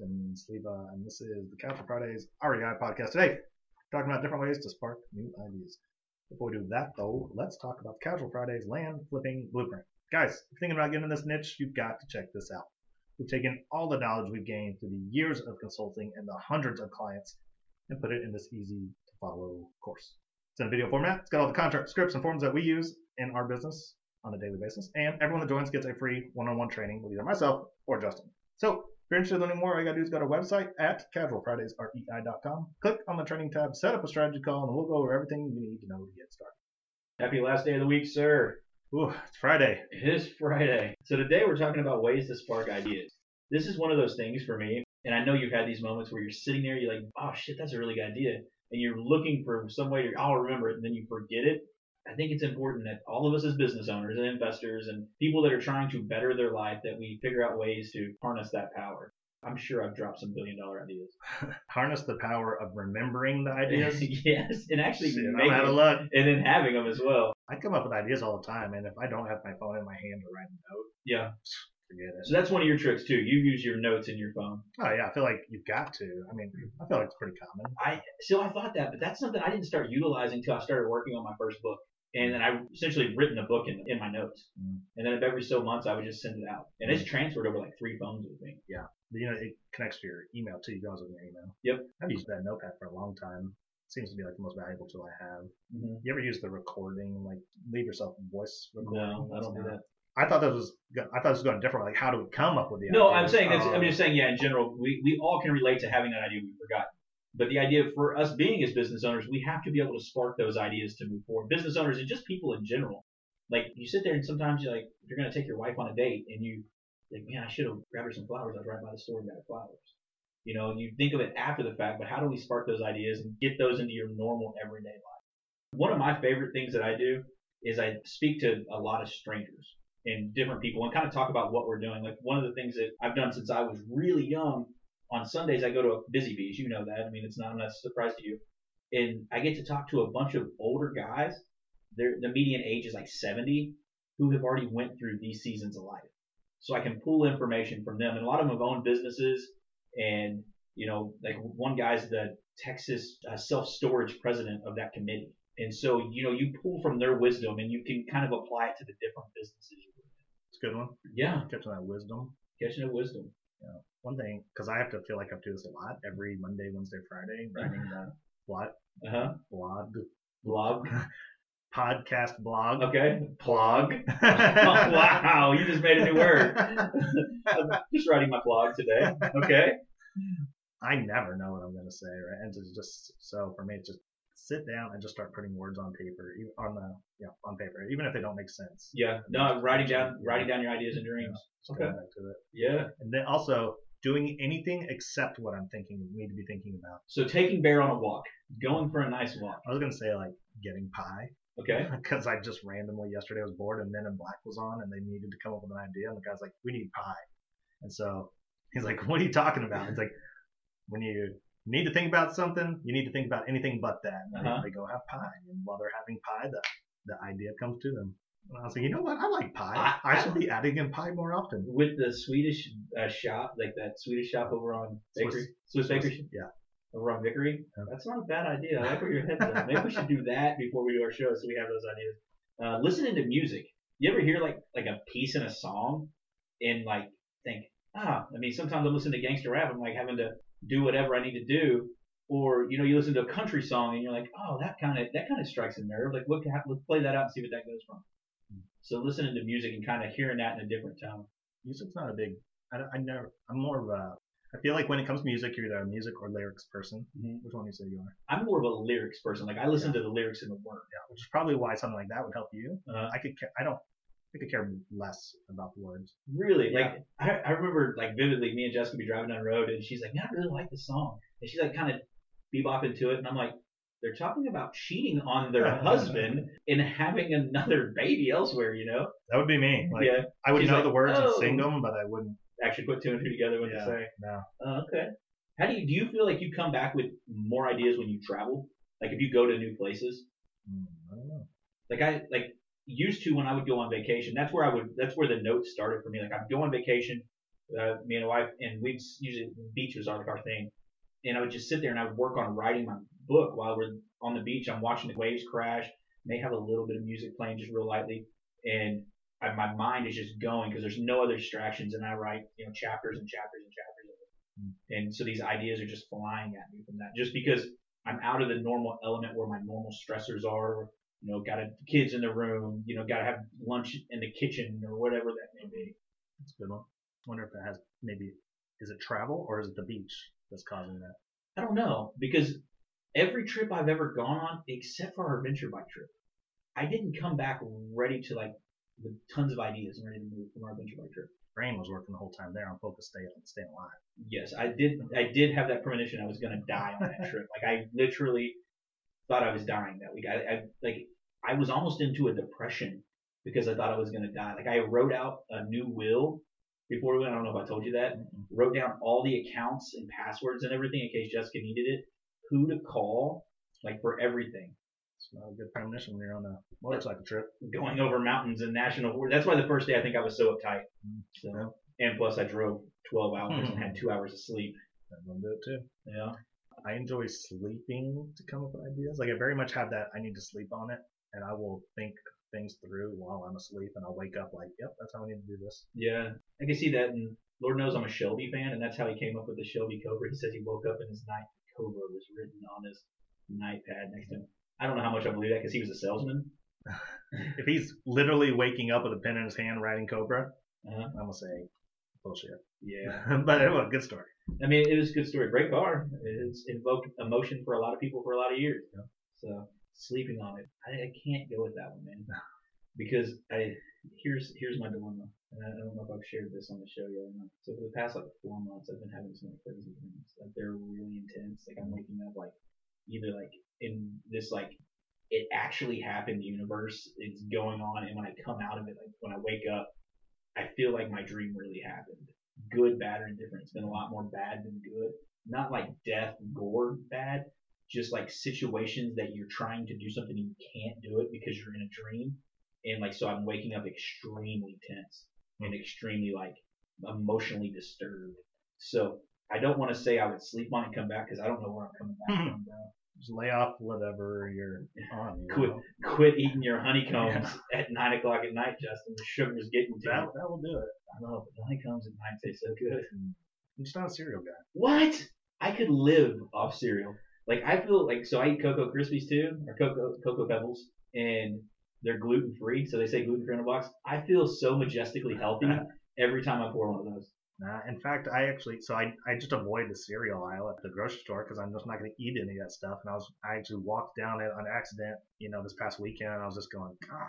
Sleva, uh, and this is the Casual Fridays REI podcast. Today, talking about different ways to spark new ideas. Before we do that, though, let's talk about the Casual Fridays land flipping blueprint. Guys, if you're thinking about getting in this niche, you've got to check this out. We've taken all the knowledge we've gained through the years of consulting and the hundreds of clients and put it in this easy to follow course. It's in a video format. It's got all the contract scripts and forms that we use in our business on a daily basis. And everyone that joins gets a free one-on-one training with either myself or Justin. So if you're interested in learning more, all you gotta do is go to our website at casualfridaysrei.com. Click on the training tab, set up a strategy call, and we'll go over everything you need to know to get started. Happy last day of the week, sir. Ooh, it's Friday. It is Friday. So today we're talking about ways to spark ideas. This is one of those things for me, and I know you've had these moments where you're sitting there, you're like, oh shit, that's a really good idea. And you're looking for some way to, oh, I'll remember it, and then you forget it. I think it's important that all of us as business owners and investors and people that are trying to better their life, that we figure out ways to harness that power. I'm sure I've dropped some billion dollar ideas. Harness the power of remembering the ideas. yes, and actually Shit, I'm making out of luck. and then having them as well. I come up with ideas all the time, and if I don't have my phone in my hand to write a note, Yeah. Forget it. So that's one of your tricks too. You use your notes in your phone. Oh yeah, I feel like you've got to. I mean, I feel like it's pretty common. I so I thought that, but that's something I didn't start utilizing until I started working on my first book. And then I essentially written a book in, in my notes. Mm. And then every so months I would just send it out. And it's transferred over like three phones with me. You know, it connects to your email too. You can always your email. Yep. I've used that notepad for a long time. Seems to be like the most valuable tool I have. Mm-hmm. You ever use the recording, like leave yourself voice recording? No, I don't do that. I thought this was. I thought this was going different. Like, how do we come up with the? No, ideas? I'm saying that's, I'm Oh, just saying, yeah, in general, we, we all can relate to having that idea we forgot. But the idea for us being as business owners, we have to be able to spark those ideas to move forward. Business owners and just people in general. Like you sit there and sometimes you're like, you're gonna take your wife on a date and you think, man, I should have grabbed her some flowers. I was right by the store and got her flowers. You know, you think of it after the fact, but how do we spark those ideas and get those into your normal everyday life? One of my favorite things that I do is I speak to a lot of strangers and different people and kind of talk about what we're doing. Like one of the things that I've done since I was really young, on Sundays I go to a Busy Bees. You know that. I mean, it's not that's a surprise to you. And I get to talk to a bunch of older guys. They're, the median age is like 70 who have already went through these seasons of life. So I can pull information from them. And a lot of them have owned businesses and, you know, like one guy's the Texas uh, self-storage president of that committee. And so, you know, you pull from their wisdom and you can kind of apply it to the different businesses you're in. it's a good one. Yeah, Catching that wisdom. catching that wisdom. One thing, because I have to feel like I have to do this a lot every Monday, Wednesday, Friday, writing the blog, Uh huh. blog, Blog. podcast blog. Okay. Blog. Oh, wow. you just made a new word. Just writing my blog today. Okay. I never know what I'm going to say, right? And it's just so for me, it's just sit down and just start putting words on paper, even on the yeah on paper, even if they don't make sense. Yeah. No, writing down writing down your ideas and dreams. Just Okay. going back to it, Yeah. and then also doing anything except what I'm thinking need to be thinking about. So taking Bear on a walk, going for a nice walk. I was going to say like getting pie Okay. because I just randomly yesterday was bored and Men in Black was on and they needed to come up with an idea and the guy's like, we need pie, and so he's like, what are you talking about? It's like when you need to think about something, you need to think about anything but that. Uh-huh. they, they go have pie, and while they're having pie, the the idea comes to them. And I was like, you know what? I like pie. I- I, should be adding in pie more often. With the Swedish uh, shop, like that Swedish shop over on Bakery, Swiss, Bakery, Yeah. over on Vickery. Yeah. That's not a bad idea. I like where your head's at. Maybe we should do that before we do our show, so we have those ideas. Uh, listening to music. You ever hear like like a piece in a song and like think, ah, I mean, sometimes I'm listening to gangster rap. I'm like having to do whatever I need to do. Or you know, you listen to a country song and you're like, oh, that kind of that kind of strikes a nerve. Like, look, let's play that out and see what that goes from. So listening to music and kind of hearing that in a different tone. Music's not a big. I, don't- I never. I'm more of a. I feel like when it comes to music, you're either a music or lyrics person. Mhm. Which one do you say you are? I'm more of a lyrics person. Like I listen to the lyrics in the word. Yeah, which is probably why something like that would help you. Uh, I could. I don't. I could care less about the words. Really, like I, I remember like vividly, me and Jessica be driving down the road, and she's like, "Man, I really like this song," and she's like kind of bebopping to it, and I'm like, they're talking about cheating on their husband and having another baby elsewhere. You know? That would be me. Like, yeah. I would She's know like, the words and "Oh." sing them, but I wouldn't. Actually, put two and two together when yeah, you say. no. Oh, okay. How do you do? You feel like you come back with more ideas when you travel? Like if you go to new places? Mm, I don't know. like I like used to when I would go on vacation. That's where I would. That's where the notes started for me. Like I'd go on vacation, uh, me and my wife, and we'd usually beach was our, our thing, and I would just sit there and I would work on writing my book while we're on the beach. I'm watching the waves crash. May have a little bit of music playing just real lightly, and I, my mind is just going because there's no other distractions, and I write you know chapters and chapters and chapters of it. And so these ideas are just flying at me from that, just because I'm out of the normal element where my normal stressors are, you know, got to kids in the room, you know, got to have lunch in the kitchen or whatever that may be. That's a good one. wonder if that has maybe is it travel or is it the beach that's causing that? I don't know because every trip I've ever gone on, except for our adventure bike trip, I didn't come back ready to like with tons of ideas and ready to move from our adventure bike trip. Brain was working the whole time there on focus, stay on staying alive. Yes, I did. I did have that premonition I was gonna die on that trip. Like I literally thought I was dying that week. I, I like I was almost into a depression because I thought I was gonna die. Like I wrote out a new will before we went. I don't know if I told you that. Wrote down all the accounts and passwords and everything in case Jessica needed it. Who to call, like for everything. It's not a good premonition when you're on a motorcycle trip. Going over mountains and national. That's why the first day I think I was so uptight. Mm-hmm. So, and plus I drove 12 hours and had mm-hmm. two hours of sleep. I'm gonna do it too. Yeah. I enjoy sleeping to come up with ideas. Like I very much have that. I need to sleep on it, and I will think things through while I'm asleep, and I'll wake up like, yep, that's how I need to do this. Yeah, I can see that, and Lord knows I'm a Shelby fan, and that's how he came up with the Shelby Cobra. He says he woke up and his night Cobra was written on his night pad next to him. I don't know how much I believe that because he was a salesman. If he's literally waking up with a pen in his hand writing Cobra, Uh-huh. I'm gonna say bullshit. Yeah, but it was a good story. I mean it was a good story. Great car. It's invoked emotion for a lot of people for a lot of years. Yeah. So sleeping on it, I, I can't go with that one, man. Because I here's here's my dilemma, and I don't know if I've shared this on the show yet or not. So for the past like four months, I've been having some crazy dreams. Like they're really intense. Like I'm waking up like either like in this like it actually happened universe. It's going on, and when I come out of it, like when I wake up, I feel like my dream really happened. Good, bad, or indifferent. It's been a lot more bad than good. Not like death, gore, bad. Just like situations that you're trying to do something and you can't do it because you're in a dream. And like so, I'm waking up extremely tense and extremely like emotionally disturbed. So I don't want to say I would sleep on it and come back because I don't know where I'm coming back hmm. from, bro. Just lay off whatever you're on. You Quit. know? Quit eating your honeycombs at nine o'clock at night, Justin. The sugar's getting to That, you. that will do it. I know, but the honeycombs at night taste so good. Mm. I'm just not a cereal guy. What? I could live off cereal. Like I feel like so I eat Cocoa Krispies too, or Cocoa Cocoa Pebbles, and they're gluten free. So they say gluten free on the box. I feel so majestically healthy every time I pour one of those. Nah, in fact, I actually so I, I just avoid the cereal aisle at the grocery store because I'm just not going to eat any of that stuff. And I was I actually walked down it on accident, you know, this past weekend, and I was just going, God,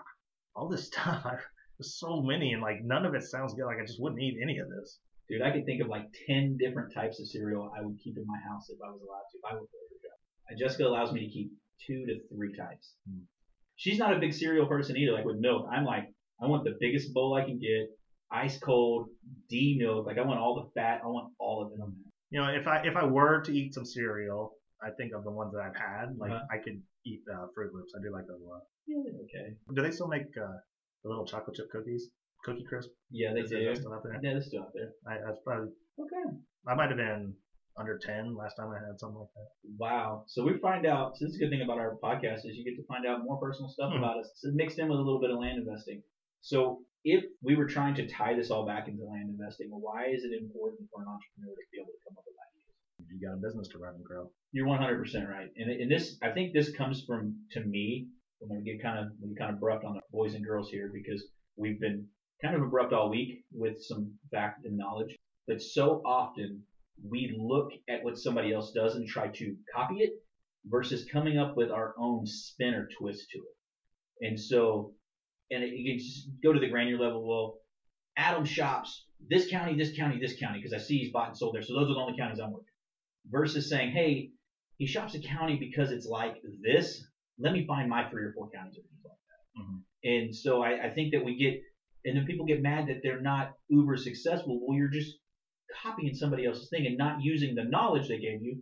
all this stuff. I, there's so many, and like none of it sounds good. Like I just wouldn't eat any of this. Dude, I could think of like ten different types of cereal I would keep in my house if I was allowed to. If I would go to a job. And Jessica allows me to keep two to three types. Hmm. She's not a big cereal person either. Like with milk, I'm like, I want the biggest bowl I can get, ice cold, D milk. Like I want all the fat. I want all of it on there. You know, if I if I were to eat some cereal, I think of the ones that I've had. Like Uh-huh. I could eat uh, Froot Loops. I do like those a lot. Yeah, okay. Do they still make uh, the little chocolate chip cookies? Cookie Crisp? Yeah, they Is do. that still out there? Yeah, they're still out there. I, I was probably Okay. I might have been under ten last time I had something like that. Wow. So we find out. So this is a good thing about our podcast is you get to find out more personal stuff Hmm. about us. So mixed in with a little bit of land investing. So if we were trying to tie this all back into land investing, why is it important for an entrepreneur to be able to come up with ideas? You got a business to run and grow. You're 100% right. And, and this, I think this comes from, to me, I'm going to get kind of, we kind of abrupt on the boys and girls here because we've been kind of abrupt all week with some fact and knowledge. But so often we look at what somebody else does and try to copy it versus coming up with our own spin or twist to it. And so, and it, you can just go to the granular level. Well, Adam shops this county, this county, this county because I see he's bought and sold there. So those are the only counties I'm working. Versus saying, hey, he shops a county because it's like this. Let me find my three or four counties that he's like that. Mhm. And so I, I think that we get, and then people get mad that they're not uber successful. Well, you're just copying somebody else's thing and not using the knowledge they gave you,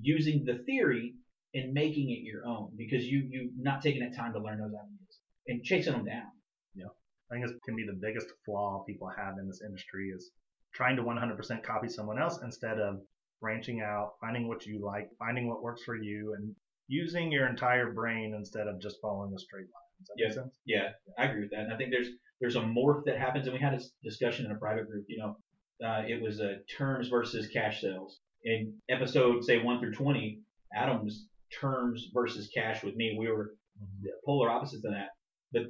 using the theory and making it your own because you you not taking that time to learn those ideas and chasing them down. Yeah, I think this can be the biggest flaw people have in this industry is trying to 100% copy someone else instead of branching out, finding what you like, finding what works for you, and using your entire brain instead of just following a straight line. Does that make sense? Yeah, I agree with that. And I think there's there's a morph that happens, and we had a discussion in a private group. You know, uh, it was uh, terms versus cash sales. In episode say one through twenty, Adam's terms versus cash with me, we were the polar opposites than that. But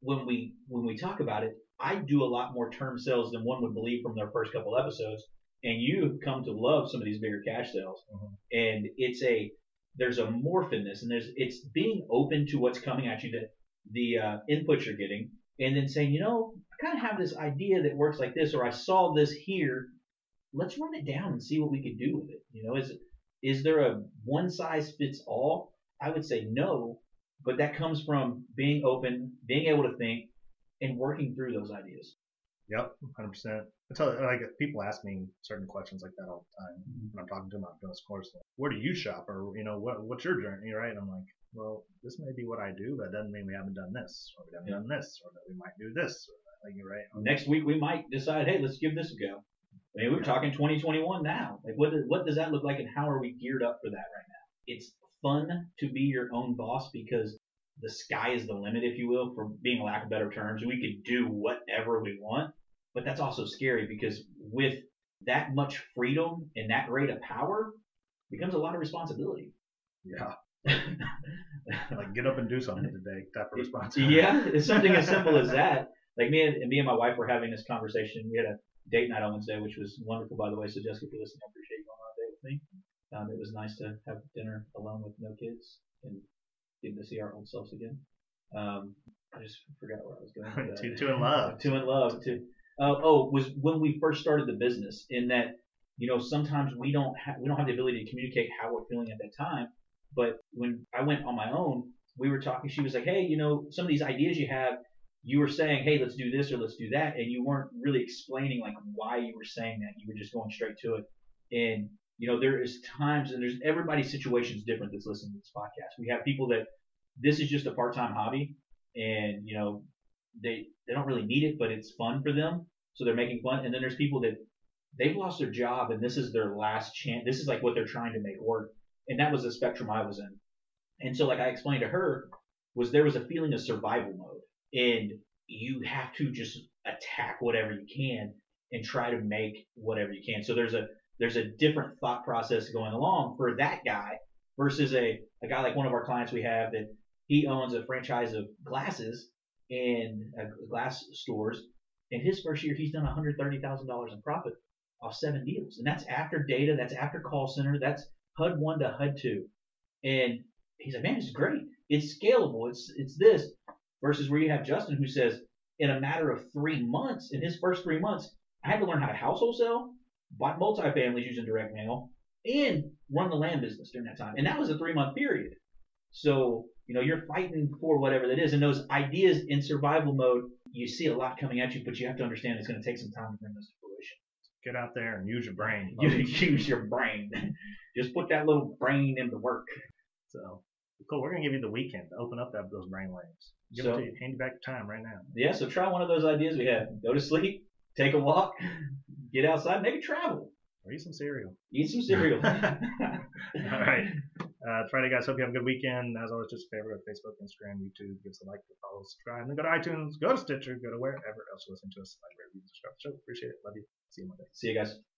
when we when we talk about it, I do a lot more term sales than one would believe from their first couple episodes. And you have come to love some of these bigger cash sales. Mhm. And it's a there's a morph in this, and there's it's being open to what's coming at you, the the uh, inputs you're getting, and then saying, you know, I kind of have this idea that works like this, or I saw this here. Let's run it down and see what we could do with it. You know, is is there a one size fits all? I would say no, but that comes from being open, being able to think, and working through those ideas. Yep, 100%. I tell like people ask me certain questions like that all the time Mhm. when I'm talking to them about doing this course. Like, Where do you shop, or you know, what what's your journey, right? And I'm like, well, this may be what I do, but it doesn't mean we haven't done this, or we haven't Yeah. done this, or that we might do this, or. Like you're right. Next week we might decide, hey, let's give this a go. I mean, we're talking 2021 now. Like, what does, what does that look like, and how are we geared up for that right now? It's fun to be your own boss because the sky is the limit, if you will, for being a lack of better terms. We could do whatever we want, but that's also scary because with that much freedom and that great of power becomes a lot of responsibility. Yeah, like get up and do something today type of responsibility. yeah, it's something as simple as that. Like me and, and me and my wife were having this conversation. We had a date night on Wednesday, which was wonderful, by the way. So Jessica, if you're listening, I appreciate you going on a date with me. Um, it was nice to have dinner alone with no kids and getting to see our old selves again. Um, I just forgot where I was going. Two- two in love. Two in love. Two. Uh, oh, was when we first started the business. In that, you know, sometimes we don't have we don't have the ability to communicate how we're feeling at that time. But when I went on my own, we were talking. She was like, "Hey, you know, some of these ideas you have, you were saying, hey, let's do this or let's do that, and you weren't really explaining like why you were saying that. You were just going straight to it. And you know, there is times, and there's everybody's situation is different that's listening to this podcast. We have people that this is just a part-time hobby, and you know, they they don't really need it, but it's fun for them, so they're making fun. And then there's people that they've lost their job, and this is their last chance. This is like what they're trying to make work, and that was the spectrum I was in. And so, like I explained to her, was there was a feeling of survival mode, and you have to just attack whatever you can and try to make whatever you can. So there's a there's a different thought process going along for that guy versus a, a guy like one of our clients we have that he owns a franchise of glasses and uh, glass stores. In his first year, he's done $130,000 in profit off seven deals, and that's after data, that's after call center, that's HUD one to HUD two, and he's like, man, it's great. It's scalable. It's it's this versus where you have Justin who says in a matter of three months, in his first three months, I had to learn how to household sell, buy multifamilies using direct mail, and run the land business during that time. And that was a three month period. So, you know, you're fighting for whatever that is. And those ideas in survival mode, you see a lot coming at you, but you have to understand it's going to take some time to bring those to fruition. Get out there and use your brain. You use your brain. Just put that little brain into work. So cool. We're gonna give you the weekend to open up that those brain waves. Give So- it to you. Hand you back your time right now. Yeah, so try one of those ideas we have. Go to sleep, take a walk, get outside, maybe travel, Or eat some cereal. eat some cereal. All right. Uh, guys. Hope you have a good weekend. As always, just favorite go to Facebook, Instagram, YouTube. Give us a like, follow, subscribe, and then go to iTunes, go to Stitcher, go to wherever else you listen to us. Like, rate, review, subscribe to the show. Appreciate it. Love you. See you Monday. See you guys.